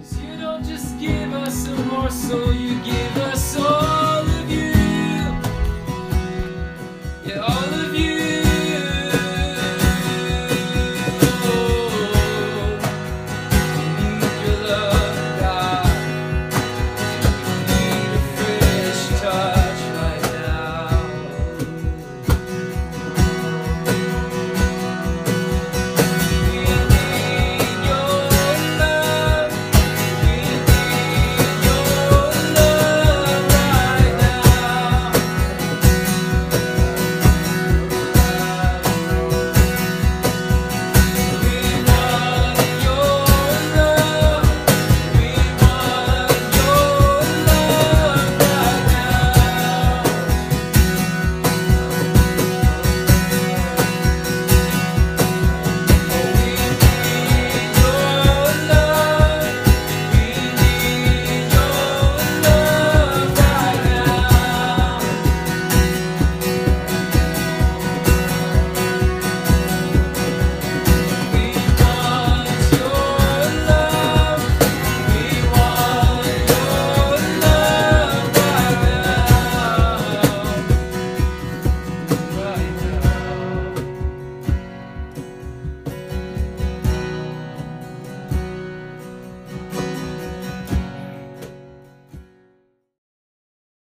'Cause you don't just give us a morsel, you give us